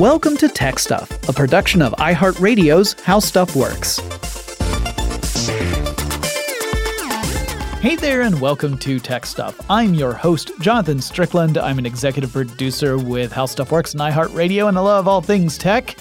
Welcome to Tech Stuff, a production of iHeartRadio's How Stuff Works. Hey there, and welcome to Tech Stuff. I'm your host, Jonathan Strickland. I'm an executive producer with How Stuff Works and iHeartRadio, and I love all things tech.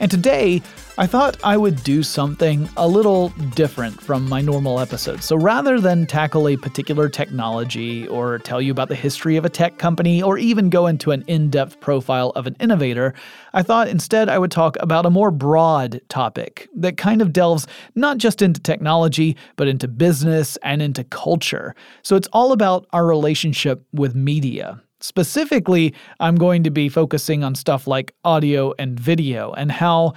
And today, I thought I would do something a little different from my normal episodes. So rather than tackle a particular technology or tell you about the history of a tech company or even go into an in depth profile of an innovator, I thought instead I would talk about a more broad topic that kind of delves not just into technology, but into business and into culture. So it's all about our relationship with media. Specifically, I'm going to be focusing on stuff like audio and video and how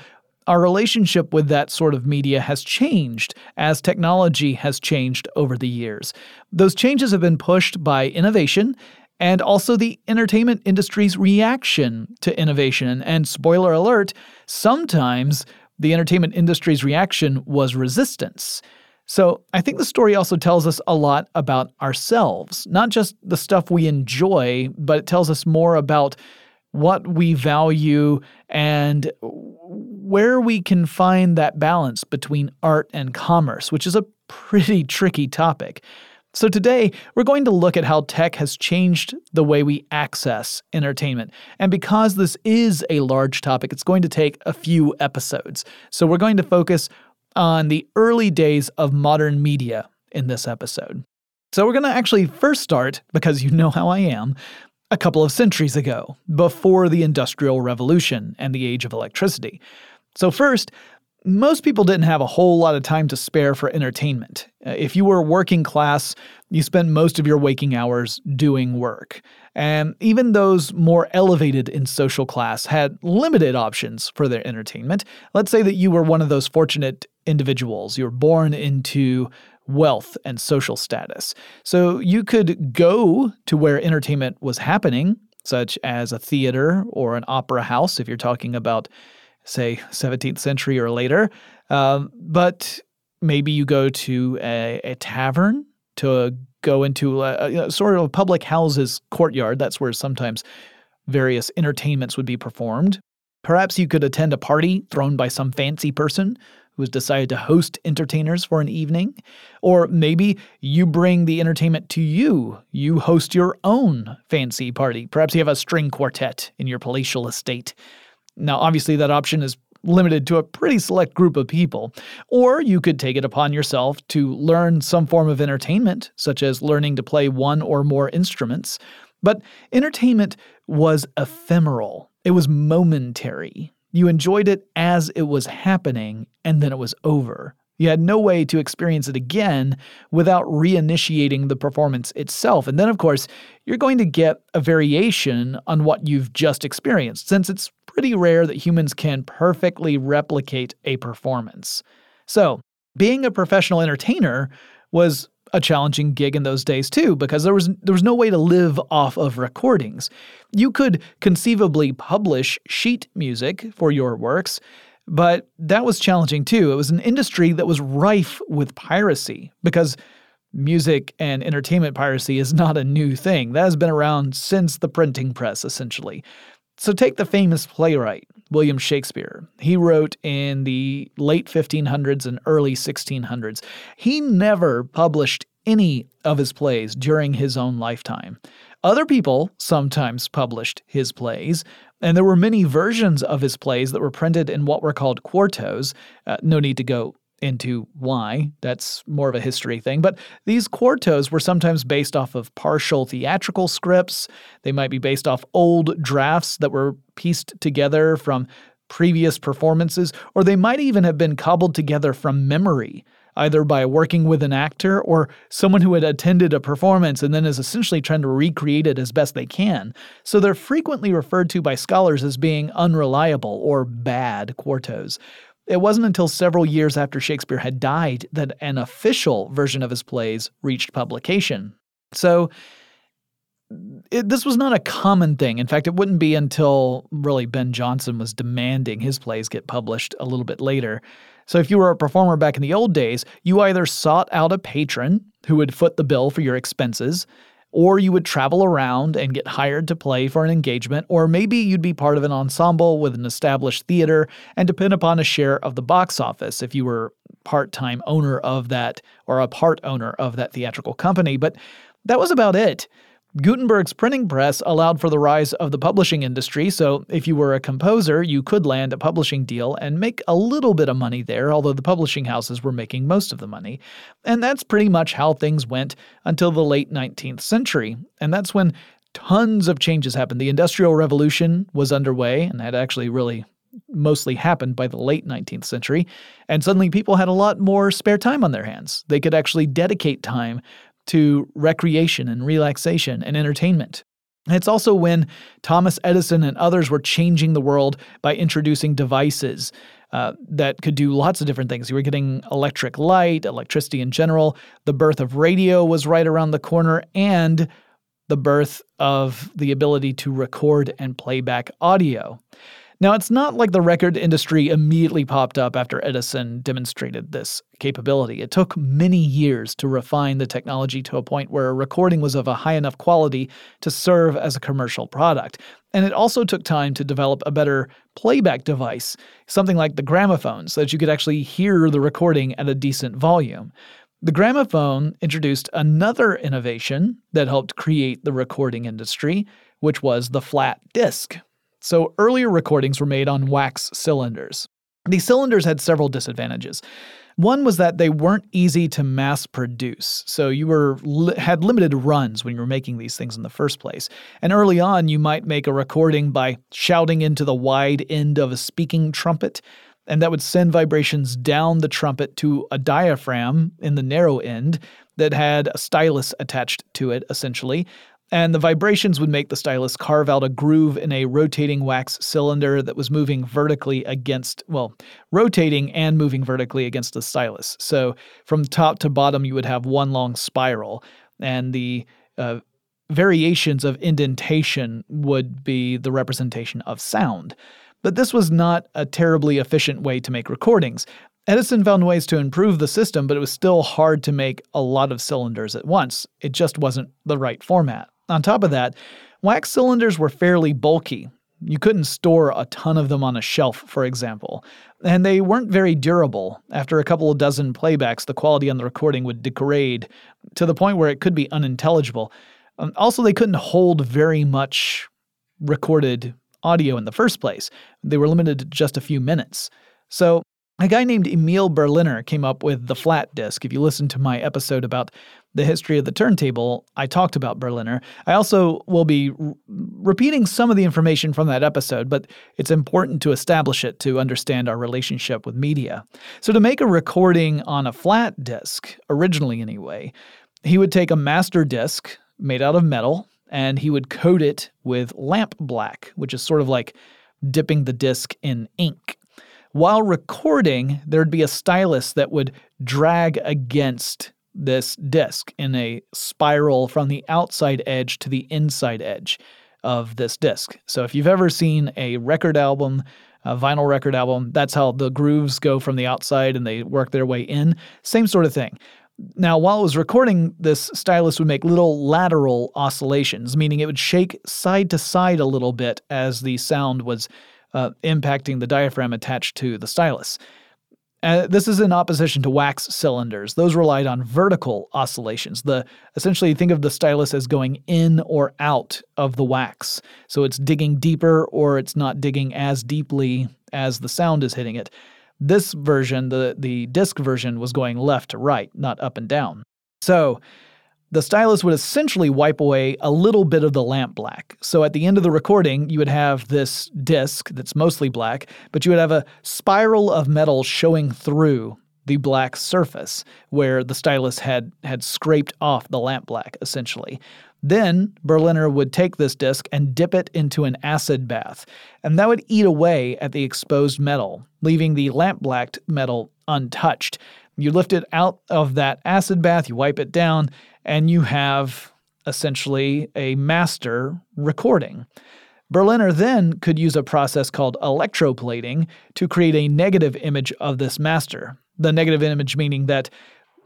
our relationship with that sort of media has changed as technology has changed over the years. Those changes have been pushed by innovation and also the entertainment industry's reaction to innovation. And spoiler alert, sometimes the entertainment industry's reaction was resistance. So I think the story also tells us a lot about ourselves, not just the stuff we enjoy, but it tells us more about what we value and where we can find that balance between art and commerce, which is a pretty tricky topic. So, today we're going to look at how tech has changed the way we access entertainment. And because this is a large topic, it's going to take a few episodes. So, we're going to focus on the early days of modern media in this episode. So, we're going to actually first start, because you know how I am, a couple of centuries ago, before the Industrial Revolution and the age of electricity. So, first, most people didn't have a whole lot of time to spare for entertainment. Uh, if you were working class, you spent most of your waking hours doing work. And even those more elevated in social class had limited options for their entertainment. Let's say that you were one of those fortunate individuals. You were born into wealth and social status. So you could go to where entertainment was happening, such as a theater or an opera house, if you're talking about, say, 17th century or later. Um, but maybe you go to a, a tavern to go into a, a, sort of public houses courtyard. That's where sometimes various entertainments would be performed. Perhaps you could attend a party thrown by some fancy person who has decided to host entertainers for an evening. Or maybe you bring the entertainment to you. You host your own fancy party. Perhaps you have a string quartet in your palatial estate. Now, obviously, that option is limited to a pretty select group of people. Or you could take it upon yourself to learn some form of entertainment, such as learning to play one or more instruments. But entertainment was ephemeral, it was momentary. You enjoyed it as it was happening, and then it was over. You had no way to experience it again without reinitiating the performance itself. And then, of course, you're going to get a variation on what you've just experienced, since it's pretty rare that humans can perfectly replicate a performance. So, being a professional entertainer was a challenging gig in those days too because there was there was no way to live off of recordings. You could conceivably publish sheet music for your works, but that was challenging too. It was an industry that was rife with piracy because music and entertainment piracy is not a new thing. That has been around since the printing press essentially. So take the famous playwright William Shakespeare. He wrote in the late 1500s and early 1600s. He never published any of his plays during his own lifetime. Other people sometimes published his plays, and there were many versions of his plays that were printed in what were called quartos. Uh, no need to go into why. That's more of a history thing. But these quartos were sometimes based off of partial theatrical scripts. They might be based off old drafts that were pieced together from previous performances, or they might even have been cobbled together from memory. Either by working with an actor or someone who had attended a performance and then is essentially trying to recreate it as best they can. So they're frequently referred to by scholars as being unreliable or bad quartos. It wasn't until several years after Shakespeare had died that an official version of his plays reached publication. So, it, this was not a common thing. In fact, it wouldn't be until really Ben Jonson was demanding his plays get published a little bit later. So, if you were a performer back in the old days, you either sought out a patron who would foot the bill for your expenses, or you would travel around and get hired to play for an engagement, or maybe you'd be part of an ensemble with an established theater and depend upon a share of the box office if you were part-time owner of that or a part owner of that theatrical company, but that was about it. Gutenberg's printing press allowed for the rise of the publishing industry, so if you were a composer, you could land a publishing deal and make a little bit of money there, although the publishing houses were making most of the money. And that's pretty much how things went until the late 19th century, and that's when tons of changes happened. The Industrial Revolution was underway and had actually really mostly happened by the late 19th century, and suddenly people had a lot more spare time on their hands. They could actually dedicate time to recreation and relaxation and entertainment. It's also when Thomas Edison and others were changing the world by introducing devices uh, that could do lots of different things. You were getting electric light, electricity in general. The birth of radio was right around the corner, and the birth of the ability to record and play back audio. Now, it's not like the record industry immediately popped up after Edison demonstrated this capability. It took many years to refine the technology to a point where a recording was of a high enough quality to serve as a commercial product. And it also took time to develop a better playback device, something like the gramophone, so that you could actually hear the recording at a decent volume. The gramophone introduced another innovation that helped create the recording industry, which was the flat disc, so earlier recordings were made on wax cylinders. These cylinders had several disadvantages. One was that they weren't easy to mass produce, so you were had limited runs when you were making these things in the first place. And early on, you might make a recording by shouting into the wide end of a speaking trumpet, and that would send vibrations down the trumpet to a diaphragm in the narrow end that had a stylus attached to it, essentially and the vibrations would make the stylus carve out a groove in a rotating wax cylinder that was moving vertically against, well, rotating and moving vertically against the stylus. So from top to bottom, you would have one long spiral, and the uh, variations of indentation would be the representation of sound. But this was not a terribly efficient way to make recordings. Edison found ways to improve the system, but it was still hard to make a lot of cylinders at once. It just wasn't the right format. On top of that, wax cylinders were fairly bulky. You couldn't store a ton of them on a shelf, for example. And they weren't very durable. After a couple of dozen playbacks, the quality on the recording would degrade to the point where it could be unintelligible. Um, also, they couldn't hold very much recorded audio in the first place. They were limited to just a few minutes. So, a guy named Emile Berliner came up with the flat disk. If you listen to my episode about the history of the turntable, I talked about Berliner. I also will be repeating some of the information from that episode, but it's important to establish it to understand our relationship with media. So, to make a recording on a flat disk, originally anyway, he would take a master disk made out of metal and he would coat it with lamp black, which is sort of like dipping the disk in ink. While recording, there'd be a stylus that would drag against this disc in a spiral from the outside edge to the inside edge of this disc. So if you've ever seen a record album, a vinyl record album, that's how the grooves go from the outside and they work their way in. Same sort of thing. Now, while it was recording, this stylus would make little lateral oscillations, meaning it would shake side to side a little bit as the sound was uh, impacting the diaphragm attached to the stylus. Uh, this is in opposition to wax cylinders. Those relied on vertical oscillations. The essentially think of the stylus as going in or out of the wax. So it's digging deeper or it's not digging as deeply as the sound is hitting it. This version, the the disc version was going left to right, not up and down. So the stylus would essentially wipe away a little bit of the lamp black. So at the end of the recording, you would have this disc that's mostly black, but you would have a spiral of metal showing through the black surface where the stylus had had scraped off the lamp black essentially. Then Berliner would take this disc and dip it into an acid bath, and that would eat away at the exposed metal, leaving the lamp blacked metal untouched. You lift it out of that acid bath, you wipe it down, and you have essentially a master recording. Berliner then could use a process called electroplating to create a negative image of this master. The negative image meaning that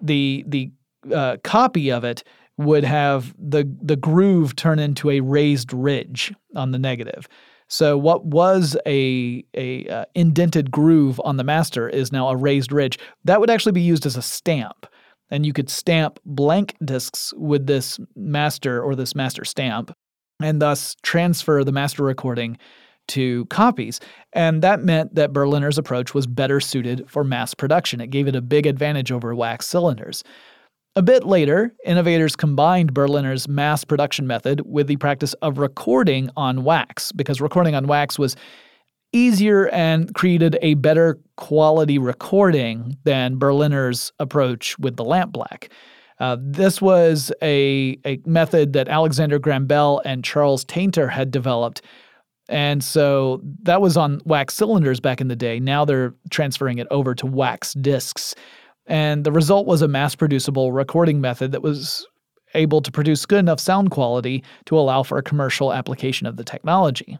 the the uh, copy of it would have the the groove turn into a raised ridge on the negative. So what was a a uh, indented groove on the master is now a raised ridge. That would actually be used as a stamp. And you could stamp blank discs with this master or this master stamp and thus transfer the master recording to copies. And that meant that Berliner's approach was better suited for mass production. It gave it a big advantage over wax cylinders. A bit later, innovators combined Berliner's mass production method with the practice of recording on wax, because recording on wax was easier and created a better quality recording than Berliner's approach with the lampblack. Uh, this was a, a method that Alexander Graham Bell and Charles Tainter had developed. And so that was on wax cylinders back in the day. Now they're transferring it over to wax discs. And the result was a mass producible recording method that was able to produce good enough sound quality to allow for a commercial application of the technology.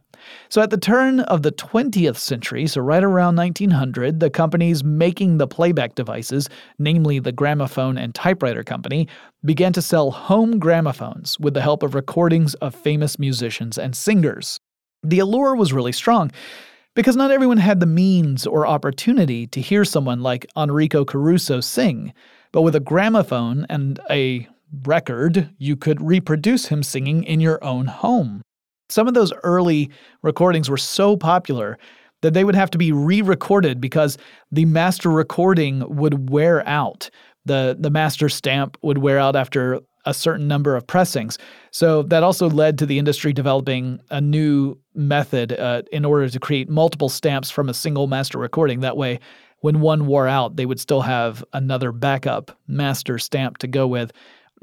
So, at the turn of the 20th century, so right around 1900, the companies making the playback devices, namely the Gramophone and Typewriter Company, began to sell home gramophones with the help of recordings of famous musicians and singers. The allure was really strong because not everyone had the means or opportunity to hear someone like Enrico Caruso sing, but with a gramophone and a record, you could reproduce him singing in your own home. Some of those early recordings were so popular that they would have to be re-recorded because the master recording would wear out. The the master stamp would wear out after a certain number of pressings. So that also led to the industry developing a new method uh, in order to create multiple stamps from a single master recording. That way, when one wore out, they would still have another backup master stamp to go with.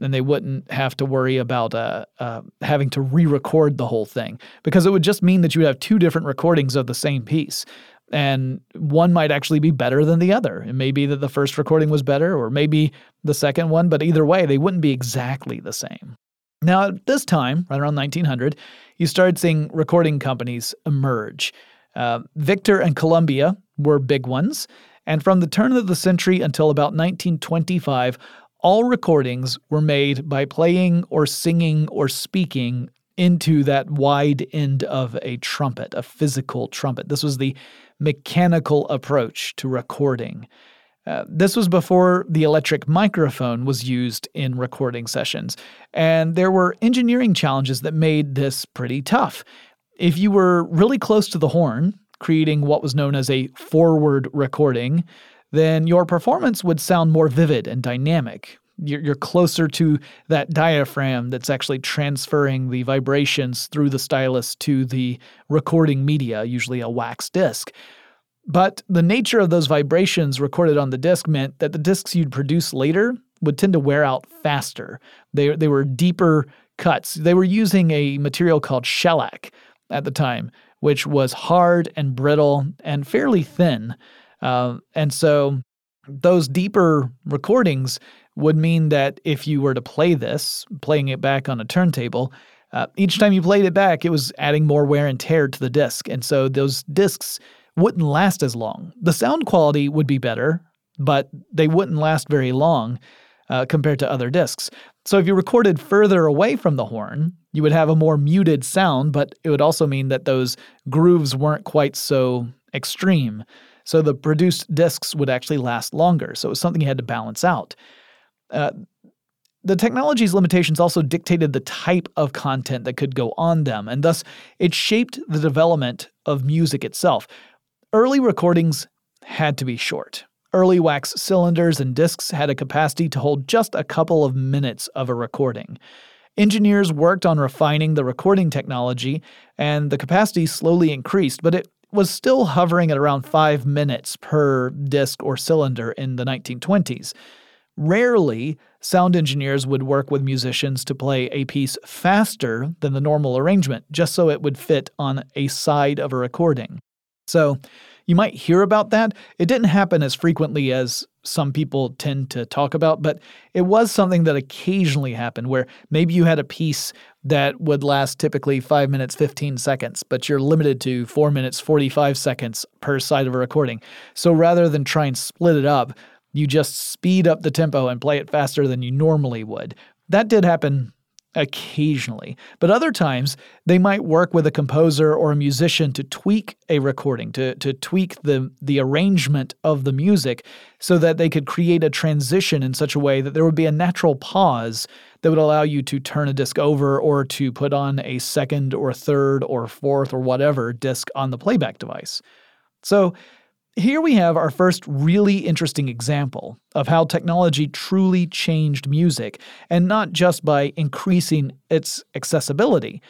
And they wouldn't have to worry about uh, uh, having to re record the whole thing because it would just mean that you would have two different recordings of the same piece and one might actually be better than the other. It may be that the first recording was better, or maybe the second one, but either way, they wouldn't be exactly the same. Now, at this time, right around 1900, you started seeing recording companies emerge. Uh, Victor and Columbia were big ones, and from the turn of the century until about 1925, all recordings were made by playing or singing or speaking into that wide end of a trumpet, a physical trumpet. This was the mechanical approach to recording. Uh, this was before the electric microphone was used in recording sessions, and there were engineering challenges that made this pretty tough. If you were really close to the horn, creating what was known as a forward recording, then your performance would sound more vivid and dynamic. You're, you're closer to that diaphragm that's actually transferring the vibrations through the stylus to the recording media, usually a wax disc. But the nature of those vibrations recorded on the disc meant that the discs you'd produce later would tend to wear out faster. They, they were deeper cuts. They were using a material called shellac at the time, which was hard and brittle and fairly thin. Uh, and so those deeper recordings would mean that if you were to play this, playing it back on a turntable, uh, each time you played it back, it was adding more wear and tear to the disc. And so those discs wouldn't last as long. The sound quality would be better, but they wouldn't last very long uh, compared to other discs. So if you recorded further away from the horn, you would have a more muted sound, but it would also mean that those grooves weren't quite so extreme. So the produced discs would actually last longer. So it was something you had to balance out. Uh, the technology's limitations also dictated the type of content that could go on them, and thus it shaped the development of music itself. Early recordings had to be short. Early wax cylinders and discs had a capacity to hold just a couple of minutes of a recording. Engineers worked on refining the recording technology, and the capacity slowly increased, but it was still hovering at around five minutes per disc or cylinder in the 1920s. Rarely, sound engineers would work with musicians to play a piece faster than the normal arrangement, just so it would fit on a side of a recording. So you might hear about that. It didn't happen as frequently as some people tend to talk about, but it was something that occasionally happened where maybe you had a piece that would last typically 5 minutes 15 seconds, but you're limited to 4 minutes 45 seconds per side of a recording. So rather than try and split it up, you just speed up the tempo and play it faster than you normally would. That did happen occasionally, but other times they might work with a composer or a musician to tweak a recording, to, to tweak the, the arrangement of the music so that they could create a transition in such a way that there would be a natural pause that would allow you to turn a disc over or to put on a second or third or fourth or whatever disc on the playback device. So here we have our first really interesting example of how technology truly changed music, and not just by increasing its accessibility.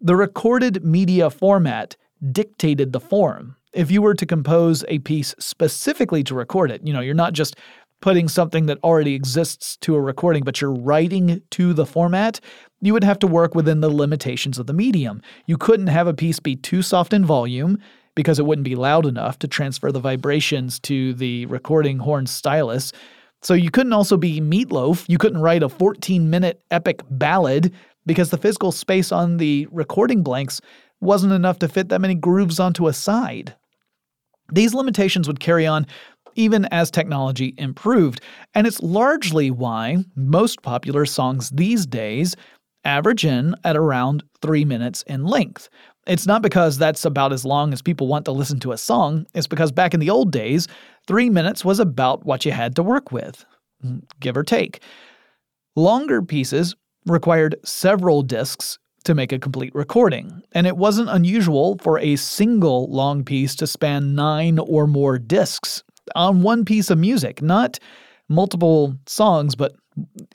The recorded media format dictated the form. If you were to compose a piece specifically to record it, you know, you're not just putting something that already exists to a recording, but you're writing to the format, you would have to work within the limitations of the medium. You couldn't have a piece be too soft in volume because it wouldn't be loud enough to transfer the vibrations to the recording horn stylus. So you couldn't also be Meatloaf. You couldn't write a 14 minute epic ballad because the physical space on the recording blanks wasn't enough to fit that many grooves onto a side. These limitations would carry on even as technology improved, and it's largely why most popular songs these days average in at around three minutes in length, it's not because that's about as long as people want to listen to a song, it's because back in the old days, three minutes was about what you had to work with, mm, give or take. Longer pieces required several discs to make a complete recording, and it wasn't unusual for a single long piece to span nine or more discs on one piece of music, not multiple songs, but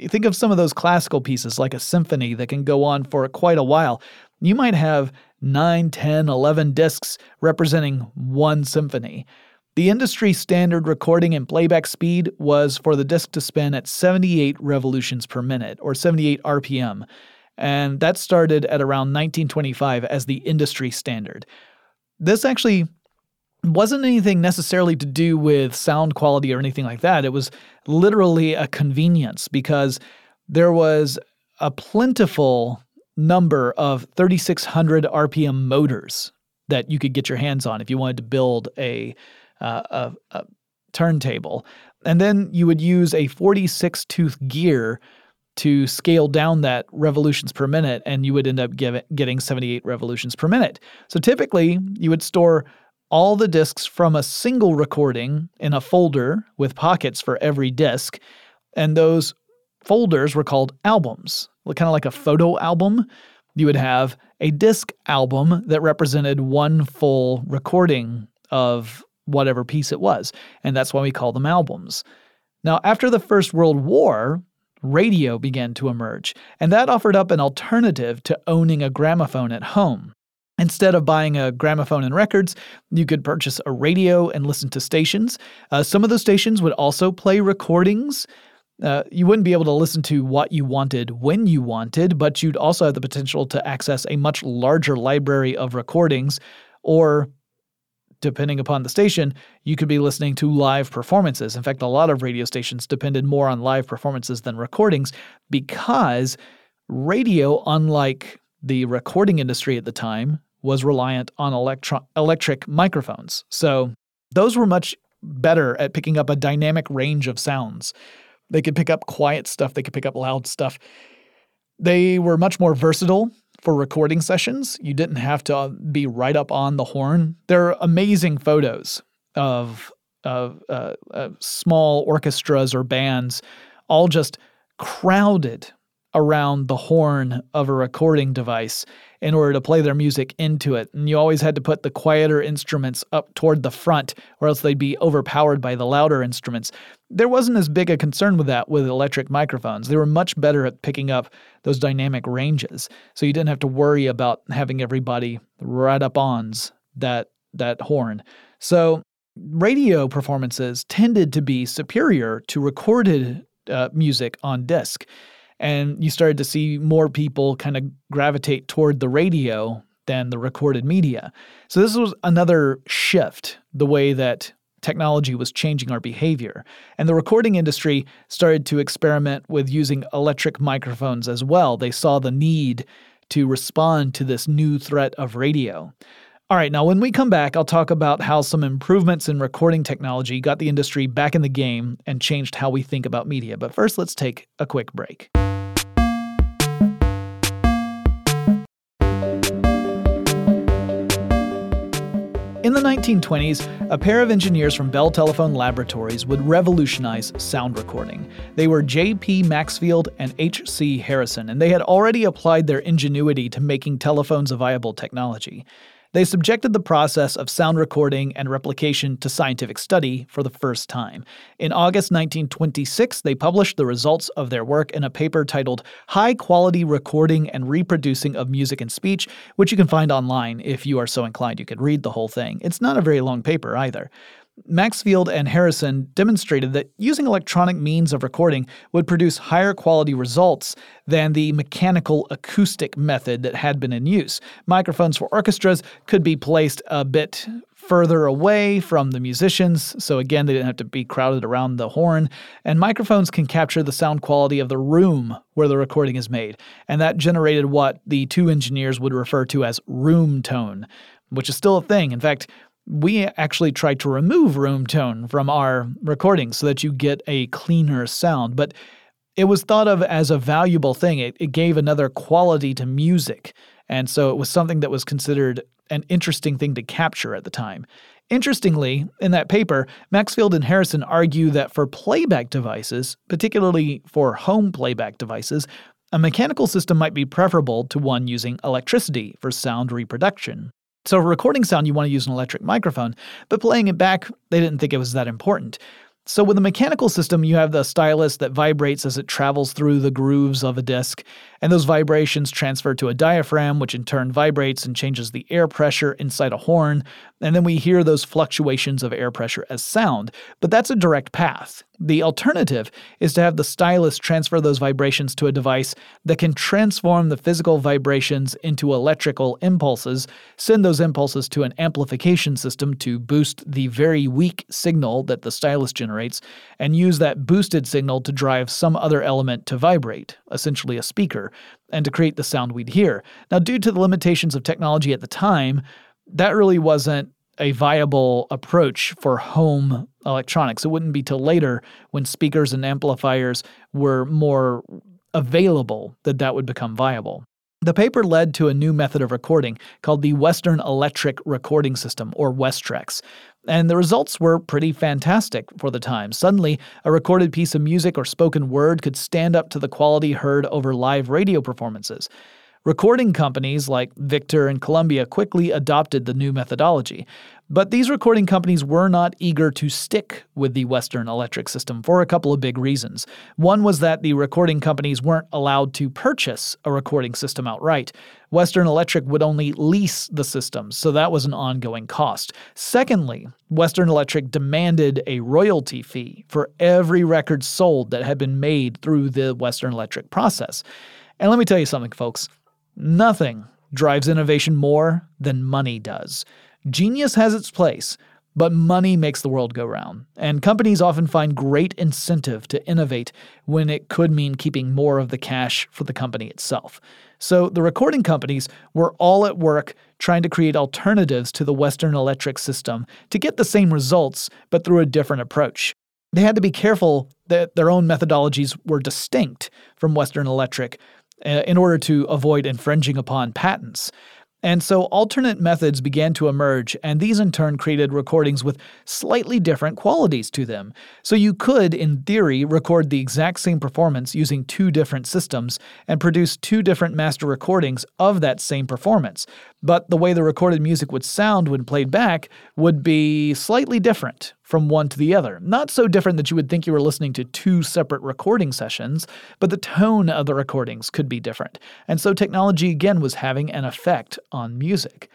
think of some of those classical pieces like a symphony that can go on for quite a while. You might have 9, 10, 11 discs representing one symphony. The industry standard recording and playback speed was for the disc to spin at 78 revolutions per minute, or 78 RPM, and that started at around 1925 as the industry standard. This actually wasn't anything necessarily to do with sound quality or anything like that. It was literally a convenience because there was a plentiful number of 3600 RPM motors that you could get your hands on if you wanted to build a, uh, a, a turntable. And then you would use a 46 tooth gear to scale down that revolutions per minute, and you would end up give, getting 78 revolutions per minute. So typically, you would store all the discs from a single recording in a folder with pockets for every disc, and those folders were called albums, kind of like a photo album. You would have a disc album that represented one full recording of whatever piece it was, and that's why we call them albums. Now, after the First World War, radio began to emerge, and that offered up an alternative to owning a gramophone at home. Instead of buying a gramophone and records, you could purchase a radio and listen to stations. Uh, some of those stations would also play recordings uh, you wouldn't be able to listen to what you wanted when you wanted, but you'd also have the potential to access a much larger library of recordings, or depending upon the station, you could be listening to live performances. In fact, a lot of radio stations depended more on live performances than recordings because radio, unlike the recording industry at the time, was reliant on electro- electric microphones. So those were much better at picking up a dynamic range of sounds. They could pick up quiet stuff, they could pick up loud stuff. They were much more versatile for recording sessions. You didn't have to uh, be right up on the horn. There are amazing photos of, of uh, uh, small orchestras or bands all just crowded around the horn of a recording device in order to play their music into it. And you always had to put the quieter instruments up toward the front, or else they'd be overpowered by the louder instruments. There wasn't as big a concern with that with electric microphones. They were much better at picking up those dynamic ranges. So you didn't have to worry about having everybody right up ons that that horn. So radio performances tended to be superior to recorded uh, music on disc and you started to see more people kind of gravitate toward the radio than the recorded media. So this was another shift the way that technology was changing our behavior. And the recording industry started to experiment with using electric microphones as well. They saw the need to respond to this new threat of radio. All right, now when we come back, I'll talk about how some improvements in recording technology got the industry back in the game and changed how we think about media. But first, let's take a quick break. In the 1920s, a pair of engineers from Bell Telephone Laboratories would revolutionize sound recording. They were J.P. Maxfield and H.C. Harrison, and they had already applied their ingenuity to making telephones a viable technology. They subjected the process of sound recording and replication to scientific study for the first time. In August 1926, they published the results of their work in a paper titled High Quality Recording and Reproducing of Music and Speech, which you can find online if you are so inclined. You could read the whole thing. It's not a very long paper either. Maxfield and Harrison demonstrated that using electronic means of recording would produce higher quality results than the mechanical acoustic method that had been in use. Microphones for orchestras could be placed a bit further away from the musicians, so again, they didn't have to be crowded around the horn. And microphones can capture the sound quality of the room where the recording is made, and that generated what the two engineers would refer to as room tone, which is still a thing. In fact, we actually tried to remove room tone from our recordings so that you get a cleaner sound, but it was thought of as a valuable thing. It, it gave another quality to music. And so it was something that was considered an interesting thing to capture at the time. Interestingly, in that paper, Maxfield and Harrison argue that for playback devices, particularly for home playback devices, a mechanical system might be preferable to one using electricity for sound reproduction. So, recording sound, you want to use an electric microphone, but playing it back, they didn't think it was that important. So, with a mechanical system, you have the stylus that vibrates as it travels through the grooves of a disc, and those vibrations transfer to a diaphragm, which in turn vibrates and changes the air pressure inside a horn, and then we hear those fluctuations of air pressure as sound. But that's a direct path. The alternative is to have the stylus transfer those vibrations to a device that can transform the physical vibrations into electrical impulses, send those impulses to an amplification system to boost the very weak signal that the stylus generates, and use that boosted signal to drive some other element to vibrate, essentially a speaker, and to create the sound we'd hear. Now, due to the limitations of technology at the time, that really wasn't a viable approach for home electronics. It wouldn't be till later when speakers and amplifiers were more available that that would become viable. The paper led to a new method of recording called the Western Electric Recording System, or Westrex. And the results were pretty fantastic for the time. Suddenly, a recorded piece of music or spoken word could stand up to the quality heard over live radio performances. Recording companies like Victor and Columbia quickly adopted the new methodology, but these recording companies were not eager to stick with the Western electric system for a couple of big reasons. One was that the recording companies weren't allowed to purchase a recording system outright. Western Electric would only lease the systems, so that was an ongoing cost. Secondly, Western Electric demanded a royalty fee for every record sold that had been made through the Western Electric process. And let me tell you something, folks. Nothing drives innovation more than money does. Genius has its place, but money makes the world go round, and companies often find great incentive to innovate when it could mean keeping more of the cash for the company itself. So the recording companies were all at work trying to create alternatives to the Western electric system to get the same results, but through a different approach. They had to be careful that their own methodologies were distinct from Western electric Uh, in order to avoid infringing upon patents. And so alternate methods began to emerge, and these in turn created recordings with slightly different qualities to them. So you could, in theory, record the exact same performance using two different systems and produce two different master recordings of that same performance. But the way the recorded music would sound when played back would be slightly different from one to the other. Not so different that you would think you were listening to two separate recording sessions, but the tone of the recordings could be different. And so technology again was having an effect on music.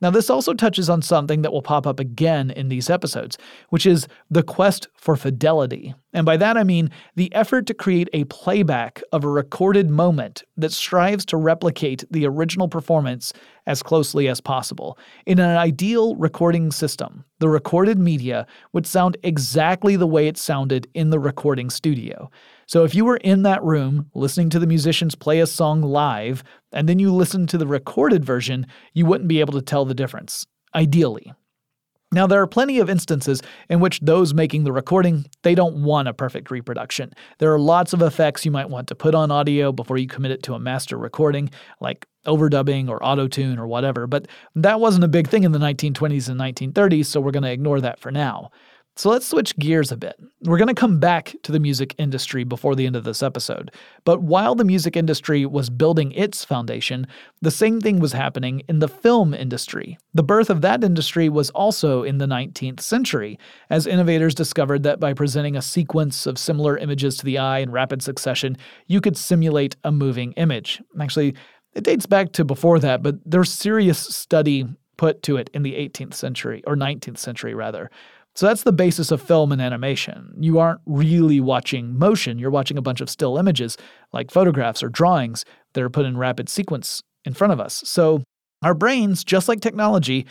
Now, this also touches on something that will pop up again in these episodes, which is the quest for fidelity. And by that I mean the effort to create a playback of a recorded moment that strives to replicate the original performance as closely as possible. In an ideal recording system, the recorded media would sound exactly the way it sounded in the recording studio. So if you were in that room listening to the musicians play a song live, and then you listened to the recorded version, you wouldn't be able to tell the difference, ideally. Now, there are plenty of instances in which those making the recording, they don't want a perfect reproduction. There are lots of effects you might want to put on audio before you commit it to a master recording, like overdubbing or auto-tune or whatever, but that wasn't a big thing in the 1920s and 1930s, so we're going to ignore that for now. So let's switch gears a bit. We're going to come back to the music industry before the end of this episode. But while the music industry was building its foundation, the same thing was happening in the film industry. The birth of that industry was also in the 19th century, as innovators discovered that by presenting a sequence of similar images to the eye in rapid succession, you could simulate a moving image. Actually, it dates back to before that, but there's serious study put to it in the 18th century, or 19th century rather. So that's the basis of film and animation. You aren't really watching motion, you're watching a bunch of still images, like photographs or drawings that are put in rapid sequence in front of us. So our brains, just like technology,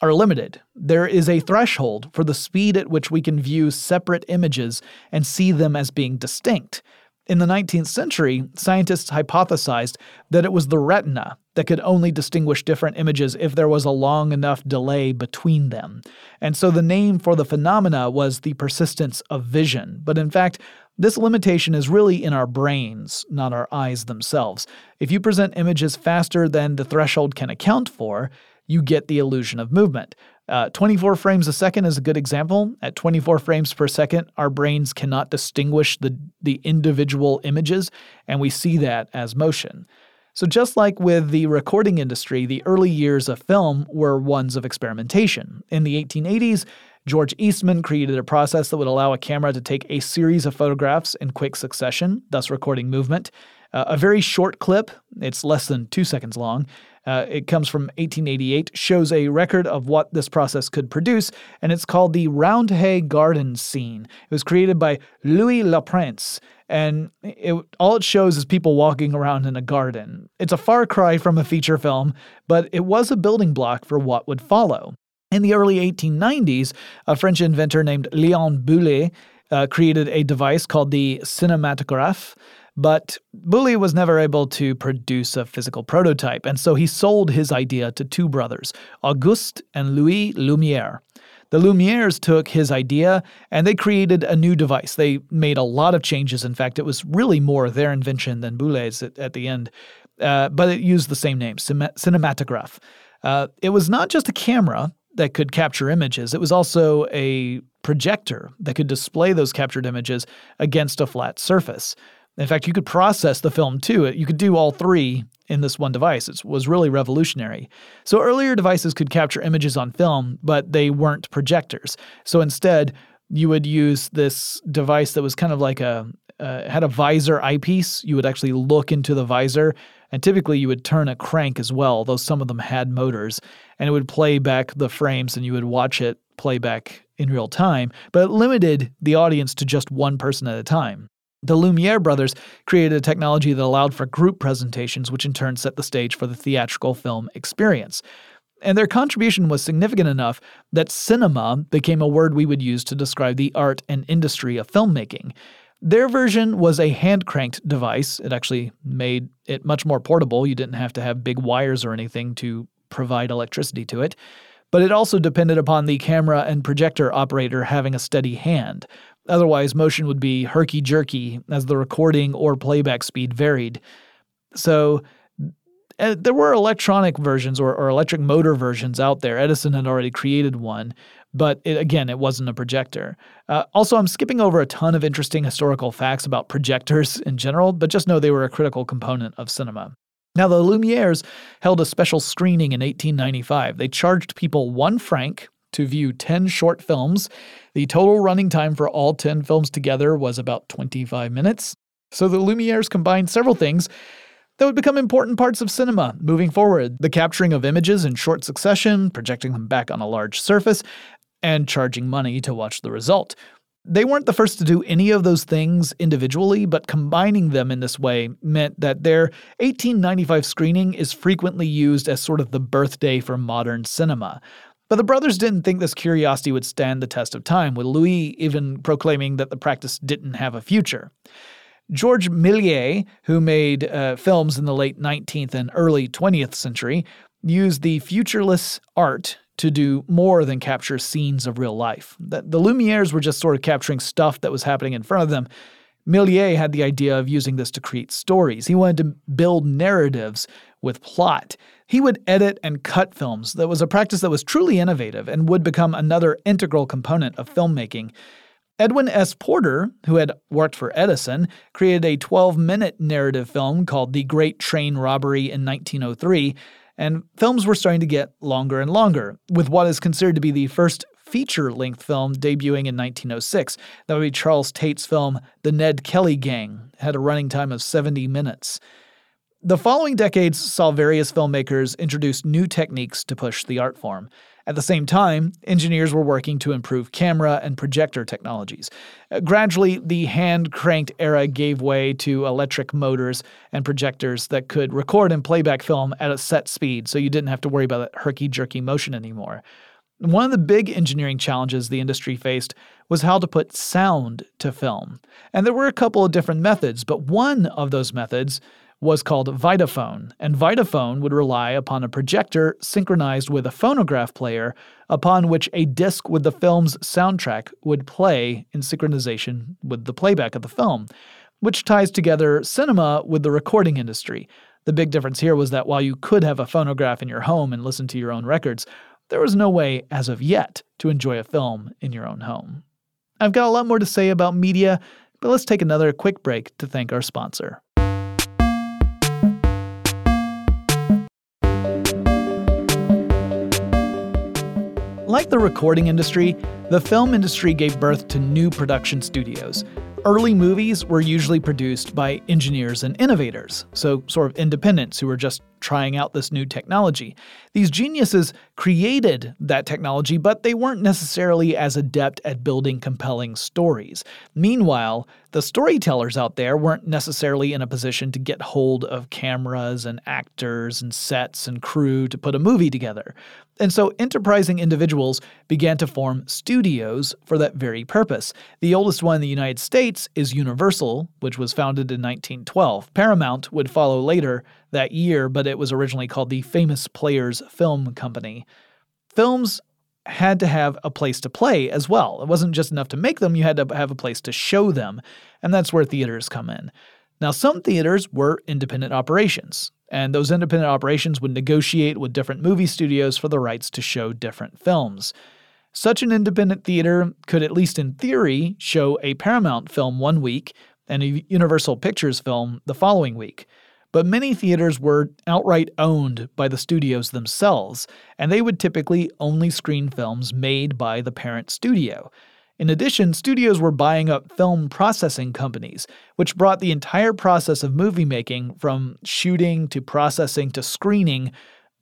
are limited. There is a threshold for the speed at which we can view separate images and see them as being distinct. In the 19th century, scientists hypothesized that it was the retina that could only distinguish different images if there was a long enough delay between them. And so the name for the phenomena was the persistence of vision. But in fact, this limitation is really in our brains, not our eyes themselves. If you present images faster than the threshold can account for, you get the illusion of movement. Uh, 24 frames a second is a good example. At 24 frames per second, our brains cannot distinguish the, the individual images, and we see that as motion. So, just like with the recording industry, the early years of film were ones of experimentation. In the 1880s, George Eastman created a process that would allow a camera to take a series of photographs in quick succession, thus recording movement. Uh, a very short clip, it's less than two seconds long, uh, it comes from 1888, shows a record of what this process could produce, and it's called the Roundhay Garden Scene. It was created by Louis Le Prince, and it, all it shows is people walking around in a garden. It's a far cry from a feature film, but it was a building block for what would follow. In the early 1890s, a French inventor named Léon Boullé uh, created a device called the cinematograph. But Boullé was never able to produce a physical prototype, and so he sold his idea to two brothers, Auguste and Louis Lumière. The Lumieres took his idea and they created a new device. They made a lot of changes. In fact, it was really more their invention than Boulé's at, at the end, uh, but it used the same name, cinematograph. Uh, it was not just a camera that could capture images, it was also a projector that could display those captured images against a flat surface. In fact, you could process the film too. You could do all three in this one device. It was really revolutionary. So earlier devices could capture images on film, but they weren't projectors. So instead, you would use this device that was kind of like a uh, had a visor eyepiece. You would actually look into the visor, and typically you would turn a crank as well, though some of them had motors, and it would play back the frames, and you would watch it play back in real time. But it limited the audience to just one person at a time. The Lumiere brothers created a technology that allowed for group presentations, which in turn set the stage for the theatrical film experience. And their contribution was significant enough that cinema became a word we would use to describe the art and industry of filmmaking. Their version was a hand cranked device. It actually made it much more portable. You didn't have to have big wires or anything to provide electricity to it. But it also depended upon the camera and projector operator having a steady hand. Otherwise, motion would be herky jerky as the recording or playback speed varied. So, uh, there were electronic versions or, or, electric motor versions out there. Edison had already created one, but it, again, it wasn't a projector. Uh, also, I'm skipping over a ton of interesting historical facts about projectors in general, but just know they were a critical component of cinema. Now, the Lumieres held a special screening in 1895. They charged people one franc to view 10 short films. The total running time for all 10 films together was about 25 minutes. So the Lumieres combined several things that would become important parts of cinema moving forward the capturing of images in short succession, projecting them back on a large surface, and charging money to watch the result. They weren't the first to do any of those things individually, but combining them in this way meant that their 1895 screening is frequently used as sort of the birthday for modern cinema. But the brothers didn't think this curiosity would stand the test of time, with Louis even proclaiming that the practice didn't have a future. George Méliès, who made uh, films in the late 19th and early 20th century, used the futureless art to do more than capture scenes of real life. The, the Lumieres were just sort of capturing stuff that was happening in front of them. Méliès had the idea of using this to create stories. He wanted to build narratives with plot. He would edit and cut films. That was a practice that was truly innovative and would become another integral component of filmmaking. Edwin S. Porter, who had worked for Edison, created a 12 minute narrative film called The Great Train Robbery in 1903, and films were starting to get longer and longer, with what is considered to be the first feature length film debuting in 1906. That would be Charles Tait's film The Ned Kelly Gang, it had a running time of 70 minutes. The following decades saw various filmmakers introduce new techniques to push the art form. At the same time, engineers were working to improve camera and projector technologies. Uh, gradually, the hand cranked era gave way to electric motors and projectors that could record and playback film at a set speed, so you didn't have to worry about that herky jerky motion anymore. One of the big engineering challenges the industry faced was how to put sound to film. And there were a couple of different methods, but one of those methods was called Vitaphone, and Vitaphone would rely upon a projector synchronized with a phonograph player upon which a disc with the film's soundtrack would play in synchronization with the playback of the film, which ties together cinema with the recording industry. The big difference here was that while you could have a phonograph in your home and listen to your own records, there was no way, as of yet, to enjoy a film in your own home. I've got a lot more to say about media, but let's take another quick break to thank our sponsor. Like the recording industry, the film industry gave birth to new production studios. Early movies were usually produced by engineers and innovators, so sort of independents who were just trying out this new technology. These geniuses created that technology, but they weren't necessarily as adept at building compelling stories. Meanwhile, the storytellers out there weren't necessarily in a position to get hold of cameras and actors and sets and crew to put a movie together. And so enterprising individuals began to form studios for that very purpose. The oldest one in the United States is Universal, which was founded in 1912. Paramount would follow later that year, but it was originally called the Famous Players Film Company. Films had to have a place to play as well. It wasn't just enough to make them, you had to have a place to show them, and that's where theaters come in. Now, some theaters were independent operations, and those independent operations would negotiate with different movie studios for the rights to show different films. Such an independent theater could, at least in theory, show a Paramount film one week and a Universal Pictures film the following week but many theaters were outright owned by the studios themselves, and they would typically only screen films made by the parent studio. In addition, studios were buying up film processing companies, which brought the entire process of movie making from shooting to processing to screening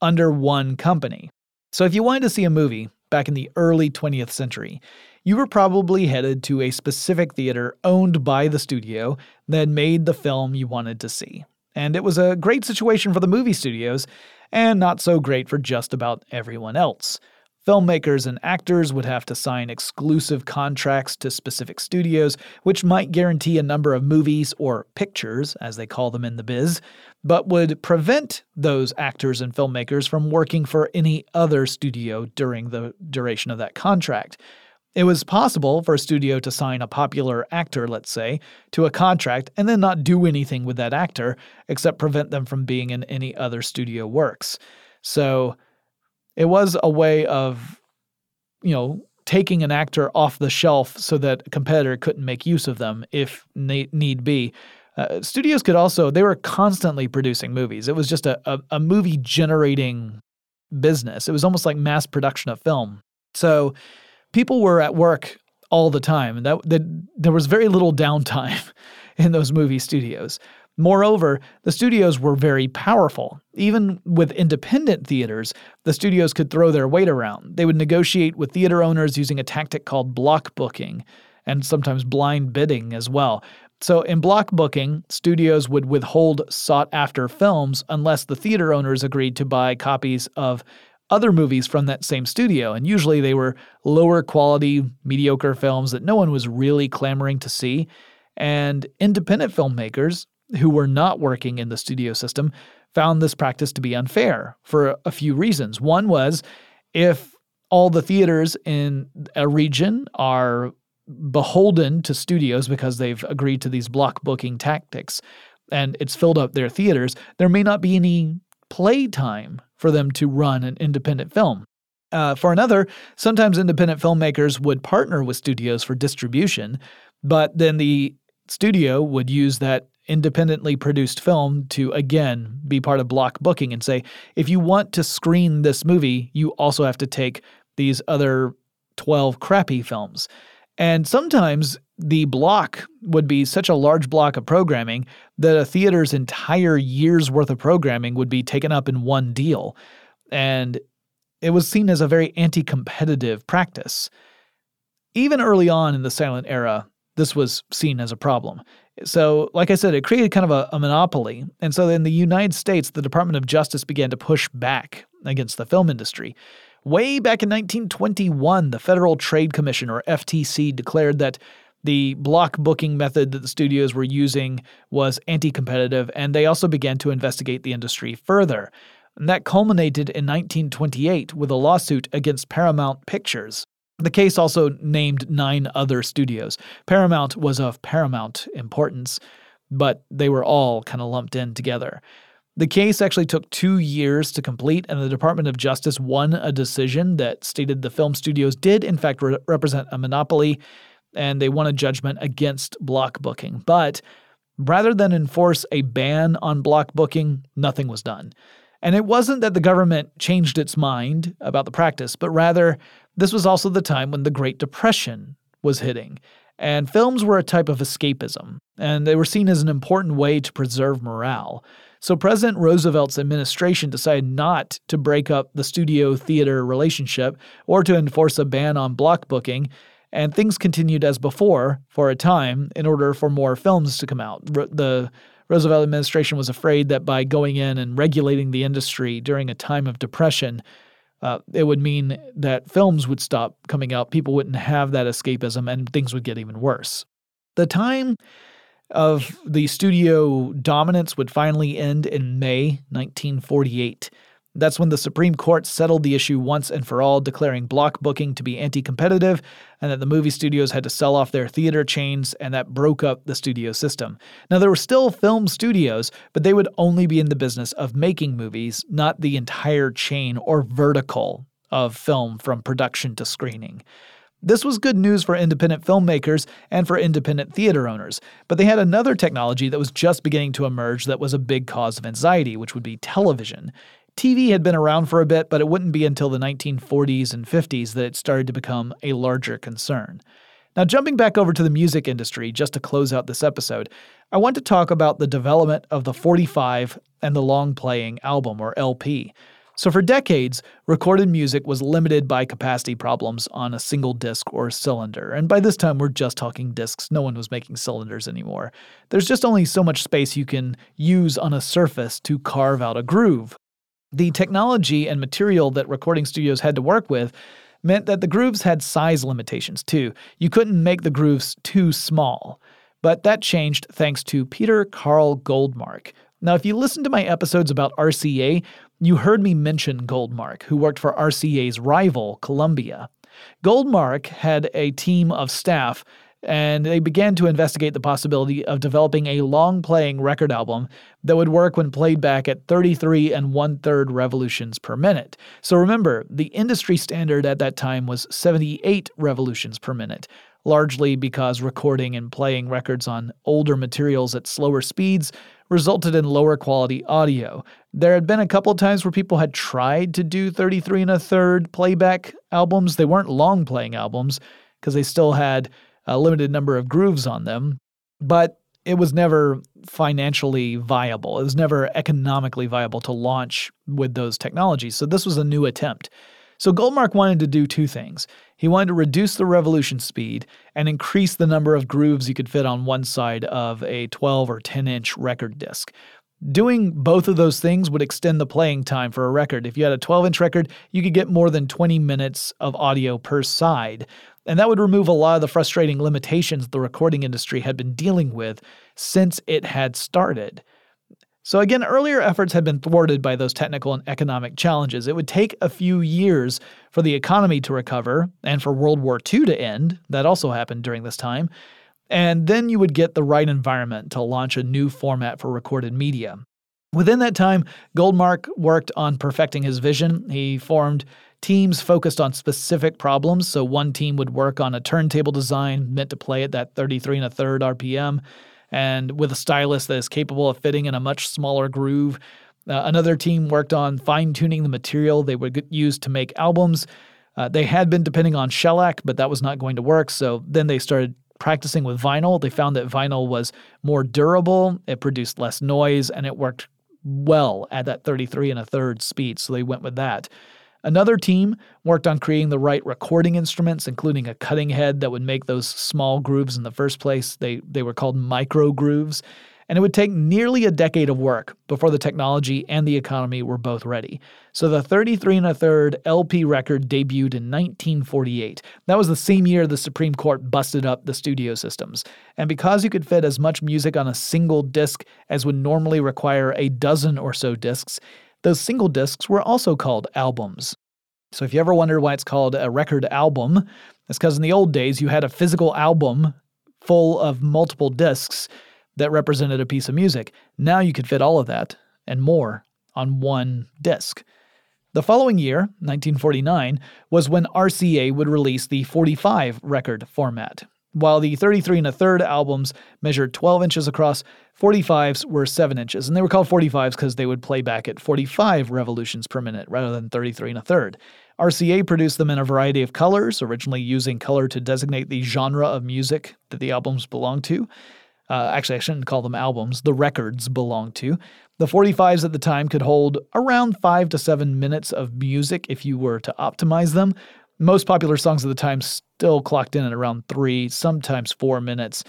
under one company. So if you wanted to see a movie back in the early 20th century, you were probably headed to a specific theater owned by the studio that made the film you wanted to see and it was a great situation for the movie studios, and not so great for just about everyone else. Filmmakers and actors would have to sign exclusive contracts to specific studios, which might guarantee a number of movies or pictures, as they call them in the biz, but would prevent those actors and filmmakers from working for any other studio during the duration of that contract. It was possible for a studio to sign a popular actor, let's say, to a contract and then not do anything with that actor except prevent them from being in any other studio works. So it was a way of, you know, taking an actor off the shelf so that a competitor couldn't make use of them if need be. Uh, studios could also, they were constantly producing movies. It was just a, a, a movie generating business. It was almost like mass production of film. So people were at work all the time, that, that there was very little downtime in those movie studios. Moreover, the studios were very powerful. Even with independent theaters, the studios could throw their weight around. They would negotiate with theater owners using a tactic called block booking and sometimes blind bidding as well. So, in block booking, studios would withhold sought after films unless the theater owners agreed to buy copies of other movies from that same studio, and usually they were lower quality, mediocre films that no one was really clamoring to see. And independent filmmakers who were not working in the studio system found this practice to be unfair for a few reasons. One was if all the theaters in a region are beholden to studios because they've agreed to these block booking tactics and it's filled up their theaters, there may not be any playtime for them to run an independent film. Uh, for another, sometimes independent filmmakers would partner with studios for distribution, but then the studio would use that independently produced film to again be part of block booking and say, if you want to screen this movie, you also have to take these other 12 crappy films. And sometimes the block would be such a large block of programming that a theater's entire year's worth of programming would be taken up in one deal. And it was seen as a very anti competitive practice. Even early on in the silent era, this was seen as a problem. So, like I said, it created kind of a, a, monopoly. And so in the United States, the Department of Justice began to push back against the film industry. Way back in 1921, the Federal Trade Commission, or FTC, declared that the block booking method that the studios were using was anti competitive, and they also began to investigate the industry further. And that culminated in 1928 with a lawsuit against Paramount Pictures. The case also named nine other studios. Paramount was of paramount importance, but they were all kind of lumped in together. The case actually took two years to complete, and the Department of Justice won a decision that stated the film studios did, in fact, re- represent a monopoly, and they won a judgment against block booking. But rather than enforce a ban on block booking, nothing was done. And it wasn't that the government changed its mind about the practice, but rather, this was also the time when the Great Depression was hitting. And films were a type of escapism, and they were seen as an important way to preserve morale. So President Roosevelt's administration decided not to break up the studio theater relationship or to enforce a ban on block booking, and things continued as before for a time in order for more films to come out. The Roosevelt administration was afraid that by going in and regulating the industry during a time of depression, uh, it would mean that films would stop coming out, people wouldn't have that escapism, and things would get even worse. The time of the studio dominance would finally end in May 1948. That's when the Supreme Court settled the issue once and for all, declaring block booking to be anti competitive and that the movie studios had to sell off their theater chains, and that broke up the studio system. Now, there were still film studios, but they would only be in the business of making movies, not the entire chain or vertical of film from production to screening. This was good news for independent filmmakers and for independent theater owners, but they had another technology that was just beginning to emerge that was a big cause of anxiety, which would be television. TV had been around for a bit, but it wouldn't be until the 1940s and 50s that it started to become a larger concern. Now, jumping back over to the music industry just to close out this episode, I want to talk about the development of the 45 and the long playing album, or LP. So, for decades, recorded music was limited by capacity problems on a single disc or cylinder. And by this time, we're just talking discs. No one was making cylinders anymore. There's just only so much space you can use on a surface to carve out a groove. The technology and material that recording studios had to work with meant that the grooves had size limitations too. You couldn't make the grooves too small. But that changed thanks to Peter Carl Goldmark. Now, if you listen to my episodes about RCA, you heard me mention Goldmark, who worked for RCA's rival, Columbia. Goldmark had a team of staff, and they began to investigate the possibility of developing a long playing record album that would work when played back at 33 and one third revolutions per minute. So remember, the industry standard at that time was 78 revolutions per minute largely because recording and playing records on older materials at slower speeds resulted in lower quality audio. There had been a couple times where people had tried to do 33 and a third playback albums. They weren't long playing albums because they still had a limited number of grooves on them, but it was never financially viable. It was never economically viable to launch with those technologies. So this was a new attempt. So Goldmark wanted to do two things. He wanted to reduce the revolution speed and increase the number of grooves you could fit on one side of a 12 or 10 inch record disc. Doing both of those things would extend the playing time for a record. If you had a 12 inch record, you could get more than 20 minutes of audio per side. And that would remove a lot of the frustrating limitations the recording industry had been dealing with since it had started. So, again, earlier efforts had been thwarted by those technical and economic challenges. It would take a few years for the economy to recover and for World War II to end. That also happened during this time. And then you would get the right environment to launch a new format for recorded media. Within that time, Goldmark worked on perfecting his vision. He formed teams focused on specific problems. So one team would work on a turntable design meant to play at that 33 and a third RPM and with a stylus that is capable of fitting in a much smaller groove. Uh, another team worked on fine tuning the material they would use to make albums. Uh, they had been depending on shellac, but that was not going to work. So then they started practicing with vinyl. They found that vinyl was more durable, it produced less noise, and it worked well at that 33 and a third speed. So they went with that. Another team worked on creating the right recording instruments, including a cutting head that would make those small grooves in the first place. They, they were called micro grooves. And it would take nearly a decade of work before the technology and the economy were both ready. So the 33 and a third LP record debuted in 1948. That was the same year the Supreme Court busted up the studio systems. And because you could fit as much music on a single disc as would normally require a dozen or so discs, those single discs were also called albums. So if you ever wondered why it's called a record album, it's because in the old days you had a physical album full of multiple discs that represented a piece of music. Now you could fit all of that and more on one disc. The following year, 1949, was when RCA would release the 45 record format. While the 33 and a third albums measured 12 inches across, 45s were 7 inches, and they were called 45s because they would play back at 45 revolutions per minute rather than 33 and a third. RCA produced them in a variety of colors, originally using color to designate the genre of music that the albums belonged to. Uh, actually, I shouldn't call them albums, the records belonged to. The 45s at the time could hold around 5 to 7 minutes of music if you were to optimize them, most popular songs of the time still clocked in at around three, sometimes four minutes.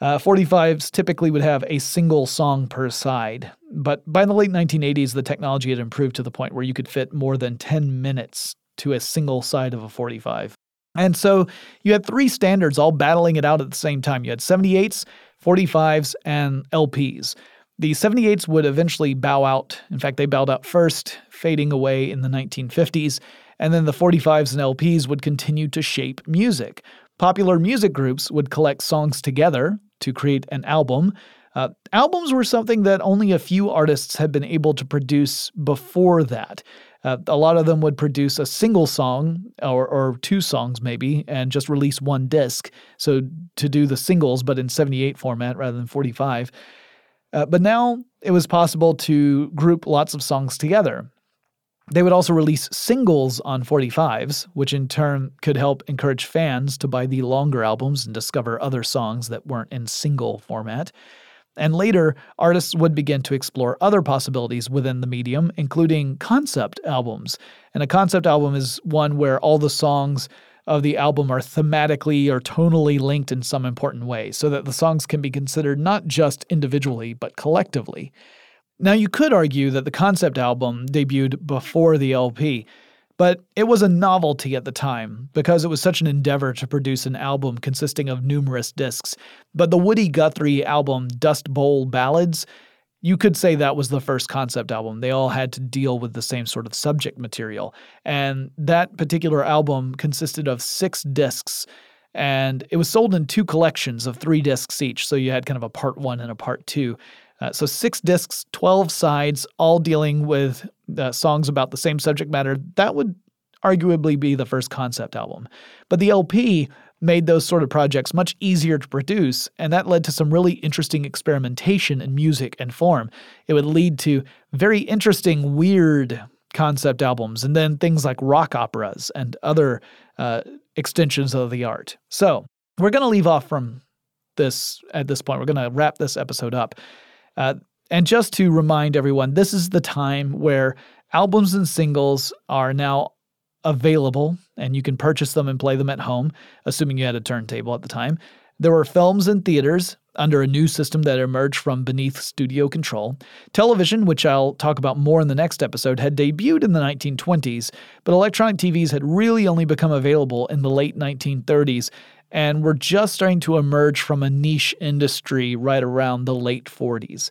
Uh, 45s typically would have a single song per side, but by the late 1980s, the technology had improved to the point where you could fit more than 10 minutes to a single side of a 45. And so you had three standards all battling it out at the same time. You had 78s, 45s, and LPs. The 78s would eventually bow out. In fact, they bowed out first, fading away in the 1950s and then the 45s and LPs would continue to shape music. Popular music groups would collect songs together to create an album. Uh, albums were something that only a few artists had been able to produce before that. Uh, a lot of them would produce a single song or, or two songs, maybe, and just release one disc. So to do the singles, but in 78 format rather than 45. Uh, but now it was possible to group lots of songs together. They would also release singles on 45s, which in turn could help encourage fans to buy the longer albums and discover other songs that weren't in single format. And later, artists would begin to explore other possibilities within the medium, including concept albums. And a concept album is one where all the songs of the album are thematically or tonally linked in some important way, so that the songs can be considered not just individually, but collectively. Now, you could argue that the concept album debuted before the LP, but it was a novelty at the time because it was such an endeavor to produce an album consisting of numerous discs. But the Woody Guthrie album, Dust Bowl Ballads, you could say that was the first concept album. They all had to deal with the same sort of subject material. And that particular album consisted of six discs and it was sold in two collections of three discs each. So you had kind of a part one and a part two. Uh, so, six discs, 12 sides, all dealing with uh, songs about the same subject matter. That would arguably be the first concept album. But the LP made those sort of projects much easier to produce, and that led to some really interesting experimentation in music and form. It would lead to very interesting, weird concept albums, and then things like rock operas and other uh, extensions of the art. So, we're going to leave off from this at this point. We're going to wrap this episode up. Uh, and just to remind everyone, this is the time where albums and singles are now available and you can purchase them and play them at home, assuming you had a turntable at the time. There were films in theaters under a new system that emerged from beneath studio control. Television, which I'll talk about more in the next episode, had debuted in the 1920s, but electronic TVs had really only become available in the late 1930s and were just starting to emerge from a niche industry right around the late 40s.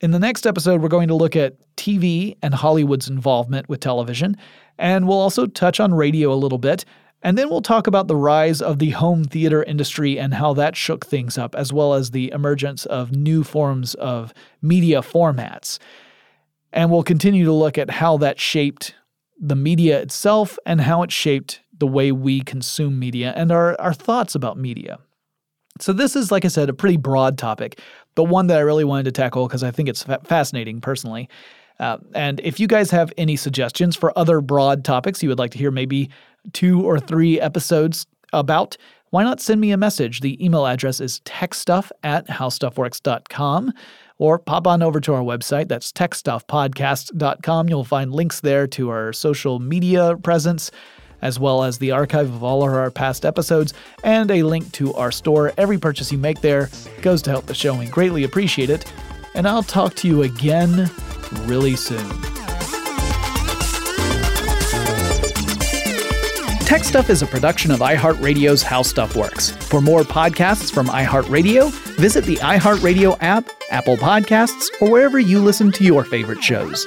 In the next episode, we're going to look at TV and Hollywood's involvement with television, and we'll also touch on radio a little bit. And then we'll talk about the rise of the home theater industry and how that shook things up, as well as the emergence of new forms of media formats. And we'll continue to look at how that shaped the media itself and how it shaped the way we consume media and our, our thoughts about media. So, this is, like I said, a pretty broad topic, but one that I really wanted to tackle because I think it's fa- fascinating personally. Uh, and if you guys have any suggestions for other broad topics you would like to hear maybe two or three episodes about, why not send me a message? The email address is techstuff at howstuffworks.com or pop on over to our website. That's techstuffpodcast.com. You'll find links there to our social media presence as well as the archive of all of our past episodes and a link to our store. Every purchase you make there goes to help the show. We greatly appreciate it. And I'll talk to you again really soon. Tech Stuff is a production of iHeartRadio's How Stuff Works. For more podcasts from iHeartRadio, visit the iHeartRadio app, Apple Podcasts, or wherever you listen to your favorite shows.